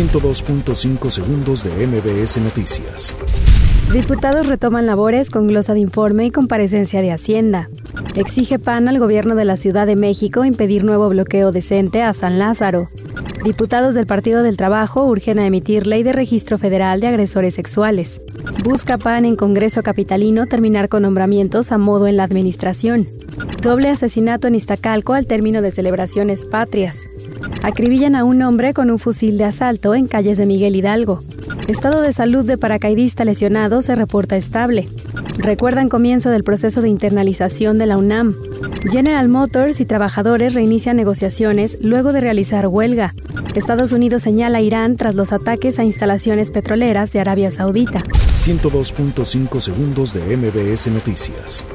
102.5 segundos de MBS Noticias. Diputados retoman labores con glosa de informe y comparecencia de Hacienda. Exige PAN al gobierno de la Ciudad de México impedir nuevo bloqueo decente a San Lázaro. Diputados del Partido del Trabajo urgen a emitir ley de registro federal de agresores sexuales. Busca PAN en Congreso Capitalino terminar con nombramientos a modo en la administración. Doble asesinato en Iztacalco al término de celebraciones patrias. Acribillan a un hombre con un fusil de asalto en calles de Miguel Hidalgo. Estado de salud de paracaidista lesionado se reporta estable. Recuerdan comienzo del proceso de internalización de la UNAM. General Motors y trabajadores reinician negociaciones luego de realizar huelga. Estados Unidos señala a Irán tras los ataques a instalaciones petroleras de Arabia Saudita. 102.5 segundos de MBS Noticias.